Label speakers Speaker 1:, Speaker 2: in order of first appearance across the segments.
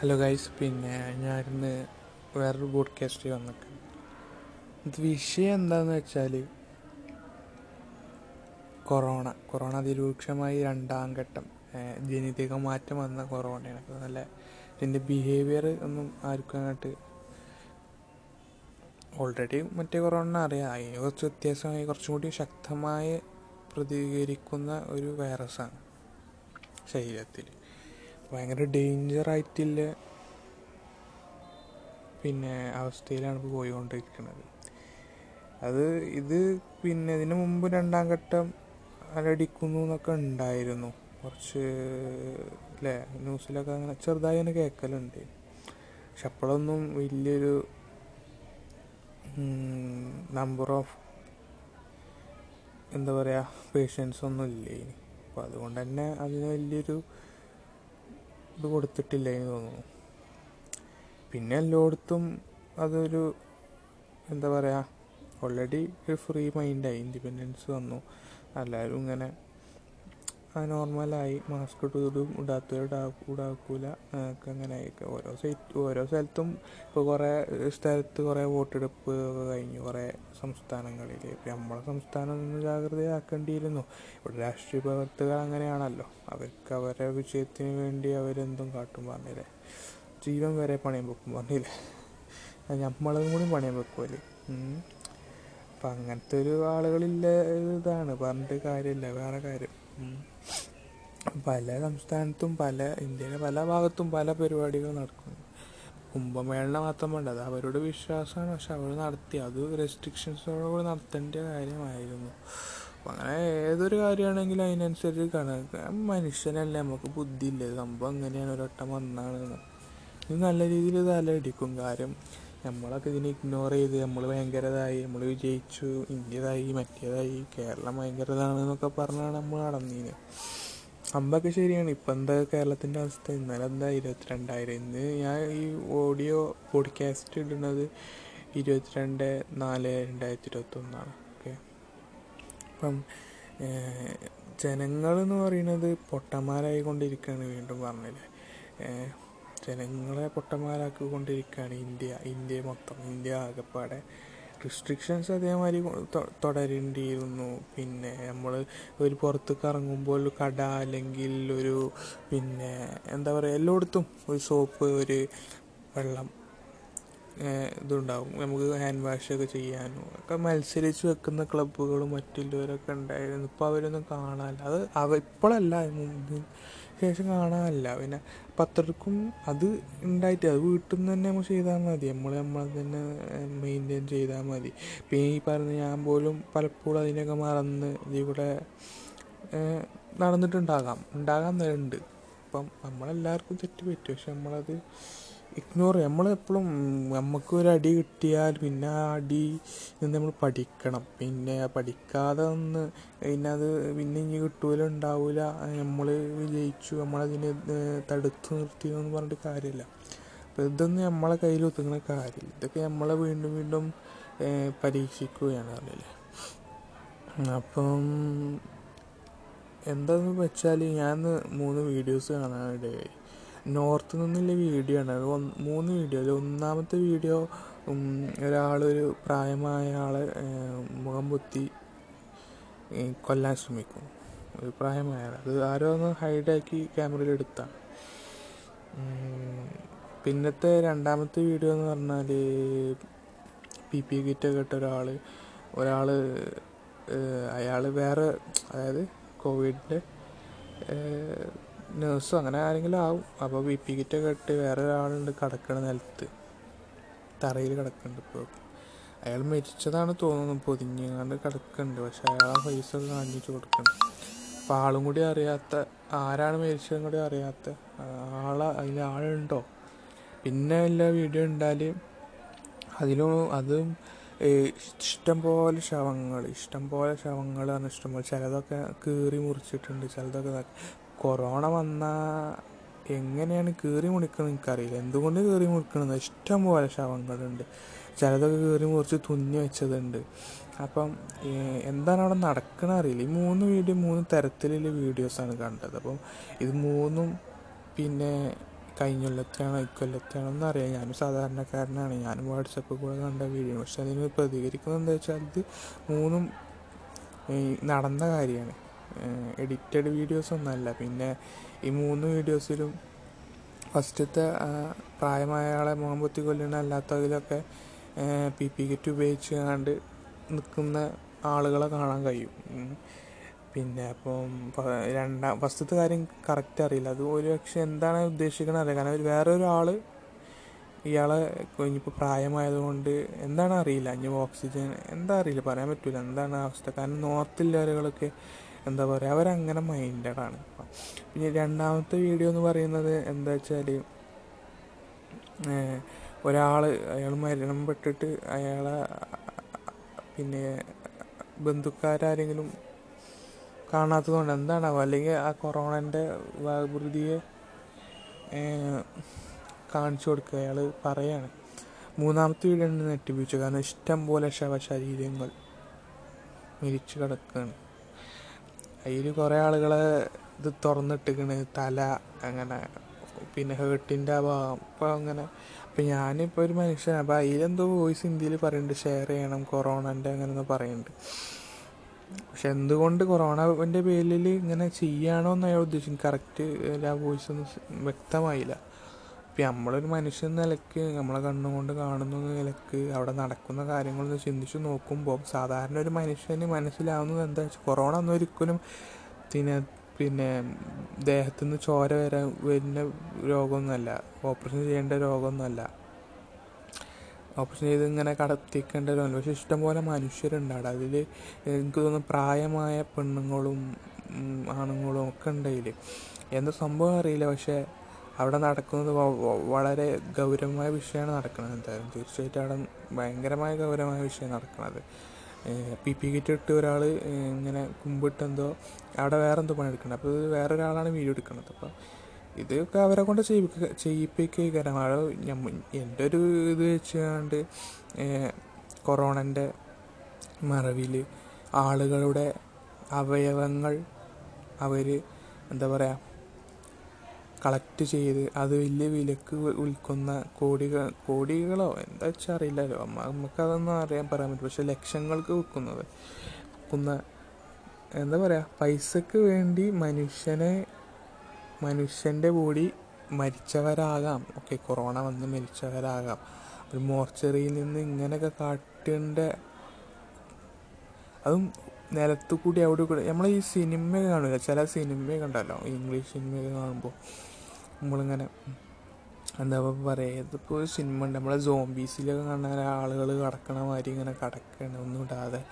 Speaker 1: Hello guys പിന്നെ ഞാൻ ഞാനിന്ന് വേറൊരു പോഡ്കാസ്റ്റ് വന്നിട്ട്. ഇത് വിഷയം എന്താന്ന് വെച്ചാൽ കൊറോണ. കൊറോണ അതിരൂക്ഷമായി രണ്ടാം ഘട്ടം. ജനിതക മാറ്റം വന്ന കൊറോണയാണ്. അപ്പോൾ നല്ല ഇതിന്റെ ബിഹേവിയർ ഒന്നും ആർക്കും അങ്ങോട്ട് ഓൾറെഡി മറ്റേ കൊറോണ അറിയാം. അതിന് കുറച്ച് വ്യത്യാസമായി കുറച്ചും കൂടി ശക്തമായി പ്രതികരിക്കുന്ന ഒരു വൈറസാണ് ശരീരത്തിൽ ഭയങ്കര ഡേഞ്ചർ ആയിട്ടില്ല. പിന്നെ അവസ്ഥയിലാണ് ഇപ്പോൾ പോയിക്കൊണ്ടിരിക്കുന്നത് അത് ഇത് പിന്നെ ഇതിന് മുമ്പ് രണ്ടാം ഘട്ടം അലടിക്കുന്നു എന്നൊക്കെ ഉണ്ടായിരുന്നു. കുറച്ച് അല്ലേ ന്യൂസിലൊക്കെ അങ്ങനെ ചെറുതായി അങ്ങനെ കേൾക്കലുണ്ട് പക്ഷെ അപ്പോഴൊന്നും വലിയൊരു നമ്പർ ഓഫ് എന്താ പറയുക പേഷ്യൻസ് ഒന്നും ഇനി അപ്പോൾ അതുകൊണ്ട് തന്നെ അതിന് വലിയൊരു ഇത് കൊടുത്തിട്ടില്ല എന്ന് തോന്നുന്നു. പിന്നെ എല്ലായിടത്തും അതൊരു എന്താ പറയുക ഓൾറെഡി ഒരു ഫ്രീ മൈൻഡായി ഇൻഡിപെൻഡൻസ് വന്നു. എല്ലാവരും ഇങ്ങനെ നോർമലായി മാസ്ക് ഇടും ഇടാത്തവർ ഇടാക്കൂല. ഒക്കെ അങ്ങനെ ആയിക്കെ ഓരോ സൈറ്റ് ഓരോ സ്ഥലത്തും ഇപ്പോൾ കുറേ സ്ഥലത്ത് കുറേ വോട്ടെടുപ്പ് ഒക്കെ കഴിഞ്ഞു കുറേ സംസ്ഥാനങ്ങളിൽ ഇപ്പം നമ്മളെ സംസ്ഥാനം ഒന്ന് ജാഗ്രതയാക്കേണ്ടിയിരുന്നു. ഇവിടെ രാഷ്ട്രീയ പ്രവർത്തകർ അങ്ങനെയാണല്ലോ. അവർക്ക് അവരുടെ വിജയത്തിന് വേണ്ടി അവരെന്തും കാട്ടും പറഞ്ഞില്ലേ. ജീവൻ വരെ പണയം വെക്കും പറഞ്ഞില്ലേ. നമ്മളതും കൂടി പണയം വെക്കുമല്ലേ അപ്പം അങ്ങനത്തെ ഒരു ആളുകളില്ല ഇതാണ്. പറഞ്ഞിട്ട് കാര്യമില്ല. വേറെ കാര്യം. പല സംസ്ഥാനത്തും പല ഇന്ത്യയിലെ പല ഭാഗത്തും പല പരിപാടികൾ നടക്കുന്നു കുംഭമേള മാത്രം വേണ്ട അത് അവരുടെ വിശ്വാസമാണ്. പക്ഷെ അവർ നടത്തി അത് റെസ്ട്രിക്ഷൻസോടുകൂടി നടത്തേണ്ട കാര്യമായിരുന്നു. അപ്പം അങ്ങനെ ഏതൊരു കാര്യമാണെങ്കിലും അതിനനുസരിച്ച് കണക്ക്. മനുഷ്യനല്ലേ നമുക്ക് ബുദ്ധിയില്ല? സംഭവം എങ്ങനെയാണ്? ഒരൊട്ടം വന്നാണ്. ഇത് നല്ല രീതിയിൽ തലയിടിക്കും. കാര്യം നമ്മളൊക്കെ ഇതിനെ ഇഗ്നോർ ചെയ്ത് നമ്മൾ ഭയങ്കരതായി നമ്മൾ വിജയിച്ചു ഇന്ത്യതായി മറ്റേതായി കേരളം ഭയങ്കരതാണെന്നൊക്കെ പറഞ്ഞാണ് നമ്മൾ നടന്നീന്. അമ്പൊക്കെ ശരിയാണ്. ഇപ്പം എന്താ കേരളത്തിന്റെ അവസ്ഥ? ഇന്നലെ എന്താ ഇരുപത്തിരണ്ടായിരം? ഇന്ന് ഞാൻ ഈ ഓഡിയോ പോഡ്കാസ്റ്റ് ഇടുന്നത് ഇരുപത്തിരണ്ട് നാല് രണ്ടായിരത്തി ഇരുപത്തൊന്നാണ് ഓക്കെ? അപ്പം ജനങ്ങൾ എന്ന് പറയുന്നത് പൊട്ടന്മാരായി കൊണ്ടിരിക്കുകയാണ് വീണ്ടും പറഞ്ഞില്ലേ? ജനങ്ങളെ പൊട്ടന്മാരാക്കിക്കൊണ്ടിരിക്കുകയാണ് ഇന്ത്യ. ഇന്ത്യ മൊത്തം ഇന്ത്യ ആകെപ്പാടെ. റിസ്ട്രിക്ഷൻസ് അതേമാതിരി തുടരേണ്ടിയിരുന്നു. പിന്നെ നമ്മൾ ഒരു പുറത്തേക്ക് ഇറങ്ങുമ്പോൾ കട അല്ലെങ്കിൽ ഒരു പിന്നെ എന്താ പറയുക എല്ലായിടത്തും ഒരു സോപ്പ് ഒരു വെള്ളം ഇതുണ്ടാവും. നമുക്ക് ഹാൻഡ് വാഷ് ഒക്കെ ചെയ്യാനും. ഒക്കെ മത്സരിച്ച് വെക്കുന്ന ക്ലബ്ബുകളും മറ്റുള്ളവരൊക്കെ ഉണ്ടായിരുന്നു. ഇപ്പോൾ അവരൊന്നും കാണാനില്ല. അത് അവ ഇപ്പോഴല്ല ശേഷം കാണാനില്ല. പിന്നെ പത്രക്കും അത് ഉണ്ടായിട്ട് അത് വീട്ടിൽ നിന്ന് തന്നെ നമ്മൾ ചെയ്താൽ മതി. നമ്മൾ നമ്മളെ തന്നെ മെയിന്റെയിൻ ചെയ്താൽ മതി. പിന്നെ ഈ പറഞ്ഞ ഞാൻ പോലും പലപ്പോഴും അതിനൊക്കെ മറന്ന് ഇതിവിടെ നടന്നിട്ടുണ്ടാകാം. ഉണ്ടാകാൻ ഉണ്ട്. അപ്പം നമ്മളെല്ലാവർക്കും തെറ്റ് പറ്റും. പക്ഷെ നമ്മളത് ഇഗ്നോർ നമ്മളെപ്പോഴും നമുക്ക് ഒരു അടി കിട്ടിയാൽ പിന്നെ ആ അടി നിന്ന് നമ്മൾ പഠിക്കണം. പിന്നെ പഠിക്കാതെ ഒന്ന് പിന്നെ അത് പിന്നെ ഇനി കിട്ടൂല ഉണ്ടാവില്ല നമ്മൾ വിജയിച്ചു നമ്മളതിനെ തടുത്തു നിർത്തി എന്ന് പറഞ്ഞിട്ട് കാര്യമില്ല അപ്പോൾ ഇതൊന്നും നമ്മളെ കയ്യിൽ ഒതുങ്ങുന്ന കാര്യമില്ല ഇതൊക്കെ നമ്മളെ വീണ്ടും വീണ്ടും പരീക്ഷിക്കുകയാണ് അറിയില്ലേ? അപ്പം എന്താണെന്ന് വെച്ചാൽ ഞാൻ മൂന്ന് വീഡിയോസ് കാണാനിടയായി. നോർത്ത് നിന്നുള്ള വീഡിയോ ആണ്. അത് മൂന്ന് വീഡിയോ അതിൽ ഒന്നാമത്തെ വീഡിയോ ഒരാളൊരു പ്രായമായ ആളെ മുഖം പൊത്തി കൊല്ലാൻ ശ്രമിക്കും. ഒരു പ്രായമായ ആൾ അത് ആരോ ഒന്ന് ഹൈഡാക്കി ക്യാമറയിൽ എടുത്താണ് പിന്നത്തെ രണ്ടാമത്തെ വീഡിയോ എന്ന് പറഞ്ഞാൽ പി പി കിറ്റൊക്കെ ഇട്ട ഒരാൾ ഒരാൾ അയാൾ വേറെ അതായത് കോവിഡിന്റെ നേഴ്സോ അങ്ങനെ ആരെങ്കിലും ആവും. അപ്പോൾ ബി പി കിറ്റൊക്കെ ഇട്ട് വേറെ ഒരാളുണ്ട് കിടക്കണ നിലത്ത്. തറയിൽ കിടക്കുന്നുണ്ട് ഇപ്പോൾ അയാൾ മരിച്ചതാണ് തോന്നുന്നു. പൊതിഞ്ഞാണ്ട് കിടക്കുന്നുണ്ട് പക്ഷെ അയാൾ ആ ഫേസൊക്കെ കാണിച്ചു കൊടുക്കുന്നുണ്ട് അപ്പം ആളും കൂടി അറിയാത്ത ആരാണ് മരിച്ചതും കൂടി അറിയാത്ത ആളെ അതിൽ ആളുണ്ടോ? പിന്നെ എല്ലാ വീഡിയോ ഉണ്ടാൽ അതിലും അതും ഇഷ്ടം പോലെ ശവങ്ങൾ ഇഷ്ടം പോലെ ശവങ്ങൾ പറഞ്ഞാൽ ഇഷ്ടം പോലെ ചിലതൊക്കെ കീറി മുറിച്ചിട്ടുണ്ട് ചിലതൊക്കെ കൊറോണ വന്ന എങ്ങനെയാണ് കീറി മുടിക്കുന്നത് എനിക്കറിയില്ല. എന്തുകൊണ്ട് കീറി മുറിക്കണമെന്ന് ഇഷ്ടം പോലെ ശവങ്ങളുണ്ട്. ചിലതൊക്കെ കീറി മുറിച്ച് തുന്നി വെച്ചതുണ്ട്. അപ്പം എന്താണ് അവിടെ നടക്കണ അറിയില്ല. ഈ മൂന്ന് വീഡിയോ മൂന്ന് തരത്തിലുള്ള വീഡിയോസാണ് കണ്ടത്. അപ്പം ഇത് മൂന്നും പിന്നെ കഴിഞ്ഞ കൊല്ലത്തെയാണോ ഇക്കൊല്ലത്തെയാണോ എന്ന് അറിയാം ഞാനും സാധാരണക്കാരനാണ്. ഞാനും വാട്സപ്പിൽ കൂടെ കണ്ട വീഡിയോ. പക്ഷെ അതിന് പ്രതികരിക്കുന്നത് എന്താ വെച്ചാൽ ഇത് മൂന്നും നടന്ന കാര്യമാണ്. എഡിറ്റഡ് വീഡിയോസ് ഒന്നല്ല പിന്നെ ഈ മൂന്ന് വീഡിയോസിലും ഫസ്റ്റത്തെ പ്രായമായ ആളെ മുഖം പൊത്തി കൊല്ലണ അല്ലാത്തതിലൊക്കെ പി പി കിറ്റ് ഉപയോഗിച്ച് കണ്ട് നിൽക്കുന്ന ആളുകളെ കാണാൻ കഴിയും. പിന്നെ അപ്പം രണ്ടാം ഫസ്റ്റത്തെ കാര്യം കറക്റ്റ് അറിയില്ല. അത് ഒരു പക്ഷെ എന്താണ് ഉദ്ദേശിക്കുന്നത് അറിയില്ല. കാരണം വേറെ ഒരാൾ ഇയാളെ ഇനിയിപ്പോൾ പ്രായമായതുകൊണ്ട് എന്താണ് അറിയില്ല. ഇനി ഓക്സിജൻ എന്താ അറിയില്ല. പറയാൻ പറ്റില്ല എന്താണ് അവസ്ഥ? കാരണം നോർത്തില്ലുകാരുകളൊക്കെ എന്താ പറയുക അവരങ്ങനെ മൈൻഡഡാണ് പിന്നെ രണ്ടാമത്തെ വീഡിയോ എന്ന് പറയുന്നത് എന്താ വെച്ചാൽ ഒരാൾ അയാൾ മരണപ്പെട്ടിട്ട് അയാളെ പിന്നെ ബന്ധുക്കാരെങ്കിലും കാണാത്തതുകൊണ്ട് എന്താണാവോ? അല്ലെങ്കിൽ ആ കൊറോണന്റെ വകൃതിയെ കാണിച്ചു കൊടുക്കുക. അയാൾ പറയാണ്. മൂന്നാമത്തെ വീഡിയോ ആണ് നെട്ടിപ്പിച്ചു. കാരണം ഇഷ്ടം പോലെ ശവശരീരങ്ങൾ മിരിച്ചു കിടക്കുകയാണ് അതിൽ കുറേ ആളുകൾ ഇത് തുറന്നിട്ടിക്കണ് തല അങ്ങനെ പിന്നെ ഹേർട്ടിന്റെ ആ ഭാഗം അപ്പോൾ അങ്ങനെ അപ്പം ഞാനിപ്പോൾ ഒരു മനുഷ്യനാണ് അപ്പോൾ അതിലെന്തോ വോയിസ് ഹിന്ദിയിൽ പറയുന്നുണ്ട് ഷെയർ ചെയ്യണം കൊറോണന്റെ അങ്ങനെ എന്ന് പറയുന്നുണ്ട് പക്ഷെ എന്തുകൊണ്ട് കൊറോണന്റെ പേരിൽ ഇങ്ങനെ ചെയ്യാണോ എന്ന് അയാൾ ഉദ്ദേശിക്കും കറക്റ്റ് ആ വോയിസ് ഒന്നും വ്യക്തമായില്ല. ഇപ്പം നമ്മളൊരു മനുഷ്യൻ നിലയ്ക്ക് നമ്മളെ കണ്ണുകൊണ്ട് കാണുന്ന നിലയ്ക്ക് അവിടെ നടക്കുന്ന കാര്യങ്ങളൊന്ന് ചിന്തിച്ച് നോക്കുമ്പോൾ സാധാരണ ഒരു മനുഷ്യന് മനസ്സിലാവുന്നത് എന്താ വെച്ചാൽ കൊറോണ ഒന്നും ഒരിക്കലും പിന്നെ പിന്നെ ദേഹത്തു നിന്ന് ചോര വരാൻ വരുന്ന രോഗമൊന്നുമല്ല. ഓപ്പറേഷൻ ചെയ്യേണ്ട രോഗമൊന്നുമല്ല. ഓപ്പറേഷൻ ചെയ്ത് ഇങ്ങനെ കടത്തിക്കേണ്ട ഒരു പക്ഷേ ഇഷ്ടംപോലെ മനുഷ്യരുണ്ട് അവിടെ അതിൽ എനിക്ക് തോന്നുന്നു പ്രായമായ പെണ്ണുങ്ങളും ആണുങ്ങളും ഒക്കെ ഉണ്ട് അതിൽ. എന്താ സംഭവം അറിയില്ല. പക്ഷേ അവിടെ നടക്കുന്നത് വളരെ ഗൗരവമായ വിഷയമാണ് നടക്കുന്നത് എന്തായാലും. തീർച്ചയായിട്ടും അവിടെ ഭയങ്കരമായ ഗൗരവമായ വിഷയം നടക്കുന്നത്. പി പി കിറ്റ് ഇട്ട് ഒരാൾ ഇങ്ങനെ കുമ്പിട്ടെന്തോ അവിടെ വേറെ എന്തോ പണിയെടുക്കണം അപ്പോൾ വേറെ ഒരാളാണ് വീഡിയോ എടുക്കുന്നത്. അപ്പോൾ ഇതൊക്കെ അവരെ കൊണ്ട് ചെയ്യിപ്പിക്ക ചെയ്യിപ്പിക്കുക കാരണം എന്റെ ഒരു ഇത് വെച്ചാണ്ട് കൊറോണന്റെ മറവിൽ ആളുകളുടെ അവയവങ്ങൾ അവർ എന്താ പറയുക കളക്ട് ചെയ്ത് അത് വലിയ വിലക്ക് വിൽക്കുന്ന കോടികൾ കോടികളോ എന്താ വെച്ചാൽ അറിയില്ലല്ലോ. നമുക്കതൊന്നും അറിയാൻ പറയാൻ പറ്റും പക്ഷെ ലക്ഷങ്ങൾക്ക് വിൽക്കുന്നത്. വിൽക്കുന്ന എന്താ പറയുക പൈസക്ക് വേണ്ടി മനുഷ്യനെ മനുഷ്യന്റെ ബോഡി മരിച്ചവരാകാം. ഓക്കെ കൊറോണ വന്ന് മരിച്ചവരാകാം. ഒരു മോർച്ചറിയിൽ നിന്ന് ഇങ്ങനെയൊക്കെ കാട്ടേണ്ട. അതും നിലത്ത് കൂടി അവിടെ കൂടി. നമ്മൾ ഈ സിനിമ കാണില്ല ചില സിനിമ കണ്ടല്ലോ ഇംഗ്ലീഷ് സിനിമയൊക്കെ കാണുമ്പോൾ നമ്മളിങ്ങനെ എന്താ പറയുക ഇതിപ്പോൾ ഒരു സിനിമ ഉണ്ട്. നമ്മളെ സോംബീസിലൊക്കെ കാണാൻ ആളുകൾ കിടക്കണ മാതിരി ഇങ്ങനെ കിടക്കണം. ഒന്നും ഇടാതെ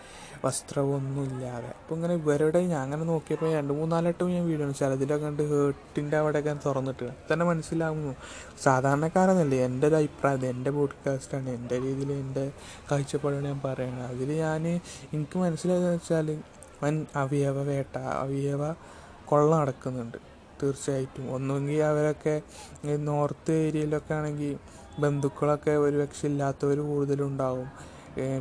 Speaker 1: വസ്ത്രമൊന്നും ഇല്ലാതെ. അപ്പോൾ ഇങ്ങനെ ഇവരുടെ ഞാൻ അങ്ങനെ നോക്കിയപ്പോൾ രണ്ട് മൂന്നാലട്ടം ഞാൻ വീഡിയോ ചിലതിലൊക്കെ കണ്ട് ഹേർട്ടിന്റെ അവിടെയൊക്കെ തുറന്നിട്ട്. തന്നെ മനസ്സിലാവുന്നു. സാധാരണക്കാരെന്നല്ലേ എന്റെ ഒരു അഭിപ്രായം എന്റെ പോഡ്കാസ്റ്റാണ് എന്റെ രീതിയിൽ എന്റെ കാഴ്ചപ്പാടാണ് ഞാൻ പറയുന്നത് അതിൽ ഞാൻ എനിക്ക് മനസ്സിലായതെന്ന് വെച്ചാൽ വൻ അവയവ വേട്ട അവയവ കൊള്ള നടക്കുന്നുണ്ട്. തീർച്ചയായിട്ടും. ഒന്നുകിൽ അവരൊക്കെ നോർത്ത് ഏരിയയിലൊക്കെ ആണെങ്കിൽ ബന്ധുക്കളൊക്കെ ഒരു പക്ഷെ ഇല്ലാത്തവർ കൂടുതലുണ്ടാവും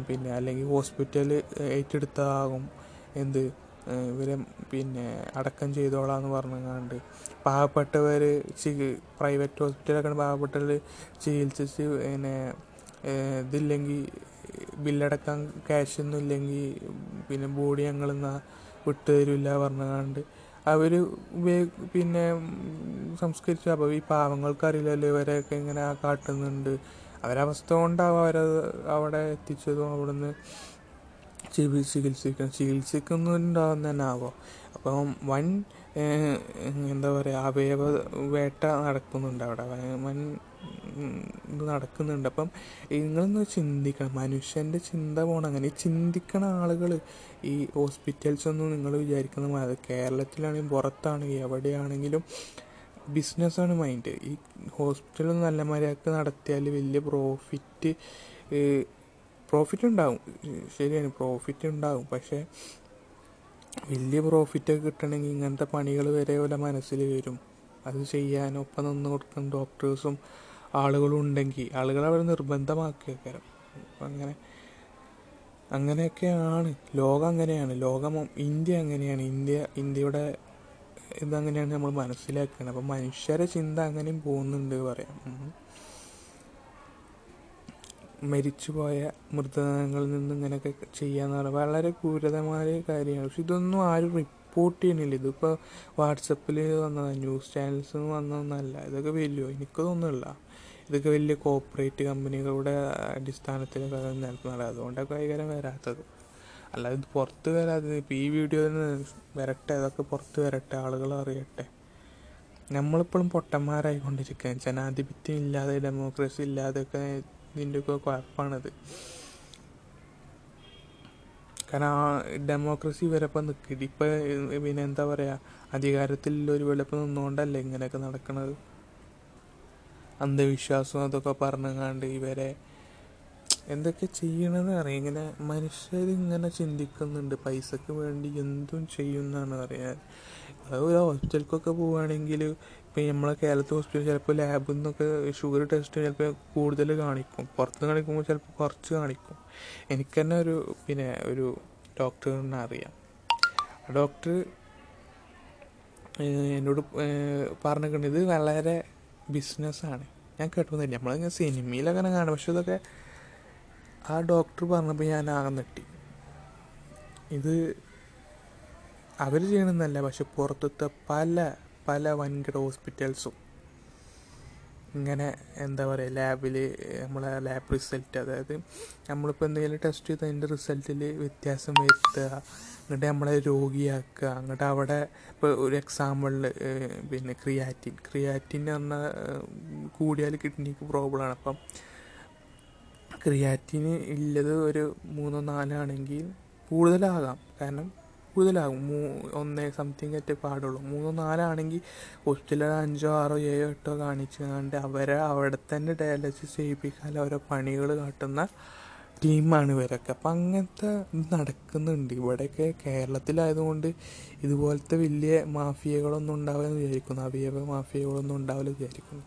Speaker 1: പിന്നെ അല്ലെങ്കിൽ ഹോസ്പിറ്റൽ ഏറ്റെടുത്തതാകും. എന്ത്? ഇവരെ പിന്നെ അടക്കം ചെയ്തോളാന്ന് പറഞ്ഞാണ്ട് പാവപ്പെട്ടവർ പ്രൈവറ്റ് ഹോസ്പിറ്റലൊക്കെ പാവപ്പെട്ടവർ ചികിത്സിച്ച് പിന്നെ ഇതില്ലെങ്കിൽ ബില്ലടക്കാൻ ക്യാഷൊന്നും ഇല്ലെങ്കിൽ പിന്നെ ബോഡി ഞങ്ങളെന്നാ വിട്ടുതരില്ല തരില്ല പറഞ്ഞങ്ങാണ്ട്. അവർ പിന്നെ സംസ്കരിച്ച അപ്പോൾ ഈ പാവങ്ങൾക്കറിയില്ലല്ലോ ഇവരെയൊക്കെ ഇങ്ങനെ കാട്ടുന്നുണ്ട്. അവരവസ്ഥ കൊണ്ടാവും അവരത് അവിടെ എത്തിച്ചതും അവിടുന്ന് ചികി- ചികിത്സിക്കണം ചികിത്സിക്കുന്നുണ്ടാവും തന്നെ ആവോ? അപ്പം വൻ എന്താ പറയുക അവയവ വേട്ട നടക്കുന്നുണ്ട് അവിടെ. വൻ- ഇത് നടക്കുന്നുണ്ട്. അപ്പം നിങ്ങളൊന്ന് ചിന്തിക്കണം. മനുഷ്യന്റെ ചിന്ത പോകണം അങ്ങനെ ചിന്തിക്കണ ആളുകൾ ഈ ഹോസ്പിറ്റൽസ് ഒന്നും നിങ്ങൾ വിചാരിക്കുന്ന മാതിരി കേരളത്തിലാണെങ്കിലും പുറത്താണെങ്കിലും എവിടെയാണെങ്കിലും ബിസിനസ്സാണ് മൈൻഡ്. ഈ ഹോസ്പിറ്റൽ നല്ല മര്യാദയ്ക്ക് നടത്തിയാൽ വലിയ പ്രോഫിറ്റ് പ്രോഫിറ്റ് ഉണ്ടാവും. ശരിയാണ് പ്രോഫിറ്റ് ഉണ്ടാവും. പക്ഷേ വലിയ പ്രോഫിറ്റ് കിട്ടണമെങ്കിൽ ഇങ്ങനത്തെ പണികൾ വരെ പോലെ മനസ്സിൽ വരും. അത് ചെയ്യാൻ ഒപ്പം നിന്ന് കൊടുക്കുന്ന ഡോക്ടേഴ്സും ആളുകളും ഉണ്ടെങ്കിൽ ആളുകൾ അവർ നിർബന്ധമാക്കിയേക്കാരം അപ്പം അങ്ങനെ അങ്ങനെയൊക്കെയാണ്. ലോകം അങ്ങനെയാണ്. ലോകം ഇന്ത്യ അങ്ങനെയാണ്. ഇന്ത്യ ഇന്ത്യയുടെ ഇതങ്ങനെയാണ് നമ്മൾ മനസ്സിലാക്കുന്നത് അപ്പം മനുഷ്യരെ ചിന്ത അങ്ങനെയും പോകുന്നുണ്ട് പറയാം. മരിച്ചുപോയ മൃതദേഹങ്ങളിൽ നിന്ന് ഇങ്ങനെയൊക്കെ ചെയ്യാന്ന് പറഞ്ഞാൽ വളരെ ക്രൂരതമായ കാര്യമാണ്. പക്ഷെ ഇതൊന്നും ആരും റിപ്പോർട്ട് ചെയ്യണില്ല ഇതിപ്പോൾ വാട്സപ്പിൽ വന്നതാണ് ന്യൂസ് ചാനൽസ് വന്നതൊന്നല്ല. ഇതൊക്കെ വലിയ എനിക്ക് തോന്നുന്നില്ല. ഇതൊക്കെ വലിയ കോപ്പറേറ്റ് കമ്പനികളുടെ അടിസ്ഥാനത്തിലൊക്കെ നടത്തുന്നത് അതുകൊണ്ടൊക്കെ കൈകാര്യം വരാത്തത്. അല്ലാതെ ഇത് പുറത്ത് വരാതെ ഇപ്പോൾ ഈ നിന്ന് വരട്ടെ അതൊക്കെ പുറത്ത് വരട്ടെ ആളുകൾ അറിയട്ടെ. നമ്മളിപ്പോഴും പൊട്ടന്മാരായിക്കൊണ്ടിരിക്കുകയാണ്. ജനാധിപത്യം ഇല്ലാതെ ഡെമോക്രസി ഇല്ലാതെയൊക്കെ ഇതിന്റെയൊക്കെ കുഴപ്പമാണത് കാരണം ആ ഡെമോക്രസി വരെ ഇപ്പം നിൽക്കില്ല ഇപ്പം പിന്നെ എന്താ പറയുക അധികാരത്തിൽ ഒരു വെളുപ്പ് നിന്നുകൊണ്ടല്ലേ ഇങ്ങനെയൊക്കെ നടക്കുന്നത് അന്ധവിശ്വാസം അതൊക്കെ പറഞ്ഞങ്ങാണ്ട് ഇവരെ എന്തൊക്കെ ചെയ്യണമെന്ന് അറിയാം. ഇങ്ങനെ മനുഷ്യരിങ്ങനെ ചിന്തിക്കുന്നുണ്ട്. പൈസക്ക് വേണ്ടി എന്തും ചെയ്യുന്നതാണ് അറിയാൻ. അത് ഒരു ഹോസ്പിറ്റലിലേക്കൊക്കെ പോവുകയാണെങ്കിൽ ഇപ്പം നമ്മളെ കേരളത്തിൽ ഹോസ്പിറ്റലിൽ ചിലപ്പോൾ ലാബിൽ നിന്നൊക്കെ ഷുഗർ ടെസ്റ്റ് ചിലപ്പോൾ കൂടുതൽ കാണിക്കും. പുറത്ത് കാണിക്കുമ്പോൾ ചിലപ്പോൾ കുറച്ച് കാണിക്കും. എനിക്ക് തന്നെ ഒരു പിന്നെ ഒരു ഡോക്ടറിനെ അറിയാം. ഡോക്ടർ എന്നോട് പറഞ്ഞിട്ടുണ്ട്. ഇത് വളരെ ബിസിനസ്സാണ് ഞാൻ കേട്ടൊന്നുമില്ല. നമ്മളിങ്ങനെ സിനിമയിലങ്ങനെ കാണും. പക്ഷെ ഇതൊക്കെ ആ ഡോക്ടർ പറഞ്ഞപ്പോൾ ഞാൻ ആകെ ഇത് അവർ ചെയ്യണമെന്നല്ല പക്ഷെ പുറത്തത്തെ പല പല വൻകിട ഹോസ്പിറ്റൽസും. ഇങ്ങനെ എന്താ പറയുക ലാബിൽ നമ്മളെ ലാബ് റിസൾട്ട് അതായത് നമ്മളിപ്പോൾ എന്തെങ്കിലും ടെസ്റ്റ് ചെയ്ത് അതിന്റെ റിസൾട്ടിൽ വ്യത്യാസം വരുത്തുക എന്നിട്ട് നമ്മളെ രോഗിയാക്കുക എന്നിട്ട് അവിടെ ഇപ്പോൾ ഒരു എക്സാമ്പിളിൽ പിന്നെ ക്രിയാറ്റിൻ. ക്രിയാറ്റിൻ എന്ന് പറഞ്ഞാൽ കൂടിയാൽ കിഡ്നിക്ക് പ്രോബ്ലമാണ് അപ്പം ക്രിയാറ്റിന് ഉള്ളത് ഒരു മൂന്നോ നാലോ ആണെങ്കിൽ കൂടുതലാകാം. കാരണം കൂടുതലാകും. മൂ ഒന്നേ സംതിങ് ഒക്കെ പാടുള്ളൂ. മൂന്നോ നാലാണെങ്കിൽ ഹോസ്പിറ്റലിൽ അഞ്ചോ ആറോ ഏഴോ എട്ടോ കാണിച്ച് കണ്ട് അവരെ അവിടെ തന്നെ ഡയാലിസിസ് ചെയ്യിപ്പിക്കാൻ ഓരോ പണികൾ കാട്ടുന്ന ടീമാണ് ഇവരൊക്കെ. അപ്പം അങ്ങനത്തെ നടക്കുന്നുണ്ട്. ഇവിടെയൊക്കെ കേരളത്തിലായതുകൊണ്ട് ഇതുപോലത്തെ വലിയ മാഫിയകളൊന്നും ഉണ്ടാവില്ലെന്ന് വിചാരിക്കുന്നു. അവയവ മാഫിയകളൊന്നും ഉണ്ടാവില്ല വിചാരിക്കുന്നു.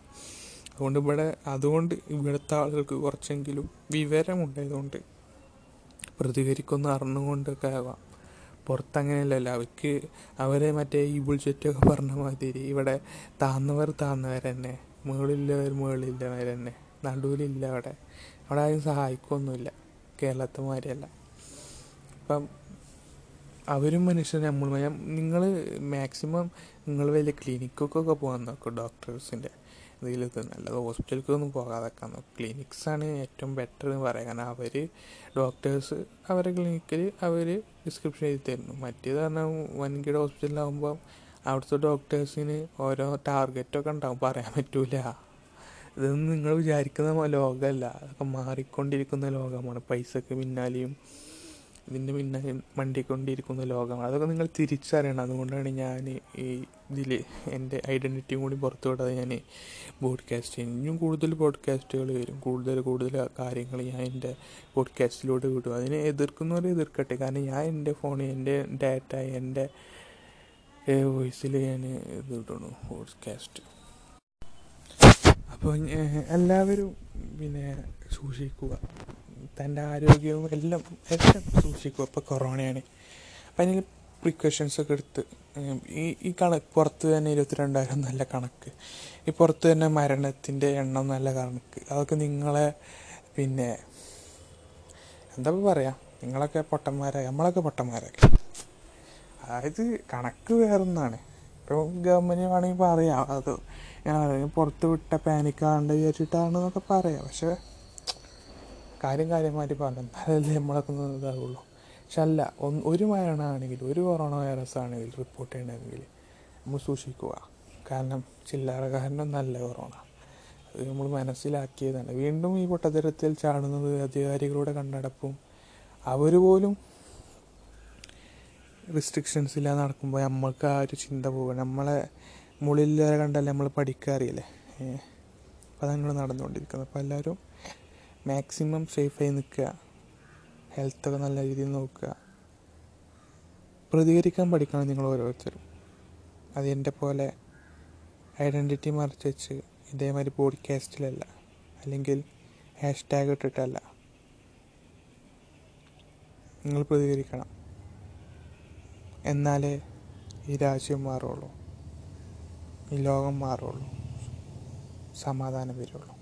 Speaker 1: അതുകൊണ്ട് ഇവിടെ അതുകൊണ്ട് ഇവിടുത്തെ ആളുകൾക്ക് കുറച്ചെങ്കിലും വിവരമുണ്ടായതുകൊണ്ട് പ്രതികരിക്കുന്ന അറിഞ്ഞുകൊണ്ടൊക്കെ ആവാം. പുറത്തങ്ങനെയല്ലല്ലോ. അവർക്ക് അവരെ മറ്റേ ഈ ബുൾചെറ്റൊക്കെ പറഞ്ഞ മാതിരി ഇവിടെ താന്നവർ താന്നവർ തന്നെ മുകളിലുള്ളവർ മുകളിലുള്ളവർ തന്നെ നടുവിലില്ല അവിടെ. അവിടെ ആരും സഹായിക്കൊന്നുമില്ല. കേരളത്തെ മാതിരിയല്ല. അപ്പം അവരും മനുഷ്യർ നമ്മൾ നിങ്ങൾ മാക്സിമം നിങ്ങൾ വലിയ ക്ലിനിക്കൊക്കെ പോകാൻ നോക്കും ഡോക്ടേഴ്സിന്റെ ഇതിൽ നല്ലത് ഹോസ്പിറ്റലിലേക്കൊന്നും പോകാതെക്കാൻ നോക്കും ക്ലിനിക്സാണ് ഏറ്റവും ബെറ്റർ എന്ന് പറയുക കാരണം അവർ ഡോക്ടേഴ്സ് അവരെ ക്ലിനിക്കിൽ അവർ ഡിസ്ക്രിപ്ഷൻ എഴുതി തരുന്നു. മറ്റേത് പറഞ്ഞാൽ വൻകിട ഹോസ്പിറ്റലിലാകുമ്പോൾ അവിടുത്തെ ഡോക്ടേഴ്സിന് ഓരോ ടാർഗറ്റൊക്കെ ഉണ്ടാവും. പറയാൻ പറ്റൂല. ഇതൊന്നും നിങ്ങൾ വിചാരിക്കുന്ന ലോകമല്ല. അതൊക്കെ മാറിക്കൊണ്ടിരിക്കുന്ന ലോകമാണ്. പൈസക്ക് പിന്നാലെയും ഇതിന്റെ പിന്നാലെ മണ്ടിക്കൊണ്ടിരിക്കുന്ന ലോകമാണ് അതൊക്കെ നിങ്ങൾ തിരിച്ചറിയണം. അതുകൊണ്ടാണ് ഞാൻ ഈ ഇതിൽ എന്റെ ഐഡന്റിറ്റിയും കൂടി പുറത്തു വിടാതെ ഞാൻ പോഡ്കാസ്റ്റ് ചെയ്യുന്നത്. ഇനിയും കൂടുതൽ പോഡ്കാസ്റ്റുകൾ വരും. കൂടുതൽ കൂടുതൽ കാര്യങ്ങൾ ഞാൻ എന്റെ പോഡ്കാസ്റ്റിലൂടെ വിടും. അതിനെ എതിർക്കുന്നവരെ എതിർക്കട്ടെ. കാരണം ഞാൻ എന്റെ ഫോണിൽ എന്റെ ഡാറ്റ എന്റെ വോയിസിൽ ഞാൻ ഇത് വിടണു പോഡ്കാസ്റ്റ് അപ്പോൾ എല്ലാവരും പിന്നെ സൂക്ഷിക്കുക. തന്റെ ആരോഗ്യവും എല്ലാം എല്ലാം സൂക്ഷിക്കും. ഇപ്പോൾ കൊറോണയാണ്. അപ്പം അതിന് പ്രിക്കോഷൻസൊക്കെ എടുത്ത് ഈ ഈ കണക്ക് പുറത്ത് തന്നെ ഇരുപത്തിരണ്ടായിരം നല്ല കണക്ക്. ഈ പുറത്ത് തന്നെ മരണത്തിന്റെ എണ്ണം നല്ല കണക്ക്. അതൊക്കെ നിങ്ങളെ പിന്നെ എന്താ പറയുക നിങ്ങളൊക്കെ പൊട്ടന്മാരായി നമ്മളൊക്കെ പൊട്ടന്മാരായി അതായത് കണക്ക് വേറൊന്നാണ്. ഇപ്പോൾ ഗവൺമെന്റ് വേണമെങ്കിൽ പറയാം. അത് ഞാൻ പുറത്ത് വിട്ട പാനിക്കാണ്ട് വിചാരിച്ചിട്ടാണെന്നൊക്കെ പറയാം. പക്ഷേ കാര്യം കാര്യമായിട്ട് പറഞ്ഞു എന്നാലല്ലേ നമ്മളൊക്കെ ഒന്ന് ഇതാവുള്ളൂ. പക്ഷെ അല്ല ഒരു മരണമാണെങ്കിൽ ഒരു കൊറോണ വൈറസ് ആണെങ്കിൽ റിപ്പോർട്ട് ചെയ്യണമെങ്കിൽ നമ്മൾ സൂക്ഷിക്കുക. കാരണം ചില്ലറ കാരണം നല്ല കൊറോണ. അത് നമ്മൾ മനസ്സിലാക്കിയതാണ്. വീണ്ടും ഈ പൊട്ടത്തരത്തിൽ ചാടുന്നത് അധികാരികളുടെ കണ്ണടപ്പും അവർ പോലും റെസ്ട്രിക്ഷൻസ് ഇല്ലാതെ നടക്കുമ്പോൾ നമ്മൾക്ക് ആ ഒരു ചിന്ത പോകുക നമ്മളെ മുകളിൽ കണ്ടല്ലേ നമ്മൾ പഠിക്കാറിയില്ലേ അപ്പം അതങ്ങനെ നടന്നുകൊണ്ടിരിക്കുന്നത്. അപ്പോൾ എല്ലാവരും മാക്സിമം സേഫായി നിൽക്കുക. ഹെൽത്തൊക്കെ നല്ല രീതിയിൽ നോക്കുക. പ്രതികരിക്കാൻ പഠിക്കണം നിങ്ങൾ ഓരോരുത്തരും. അത് എന്റെ പോലെ ഐഡന്റിറ്റി മറച്ച് വെച്ച് ഇതേമാതിരി പോഡ്കാസ്റ്റിലല്ല അല്ലെങ്കിൽ ഹാഷ് ടാഗ് ഇട്ടിട്ടല്ല. നിങ്ങൾ പ്രതികരിക്കണം. എന്നാലേ ഈ രാജ്യം മാറുള്ളൂ. ഈ ലോകം മാറുള്ളൂ. സമാധാനം വരുള്ളൂ.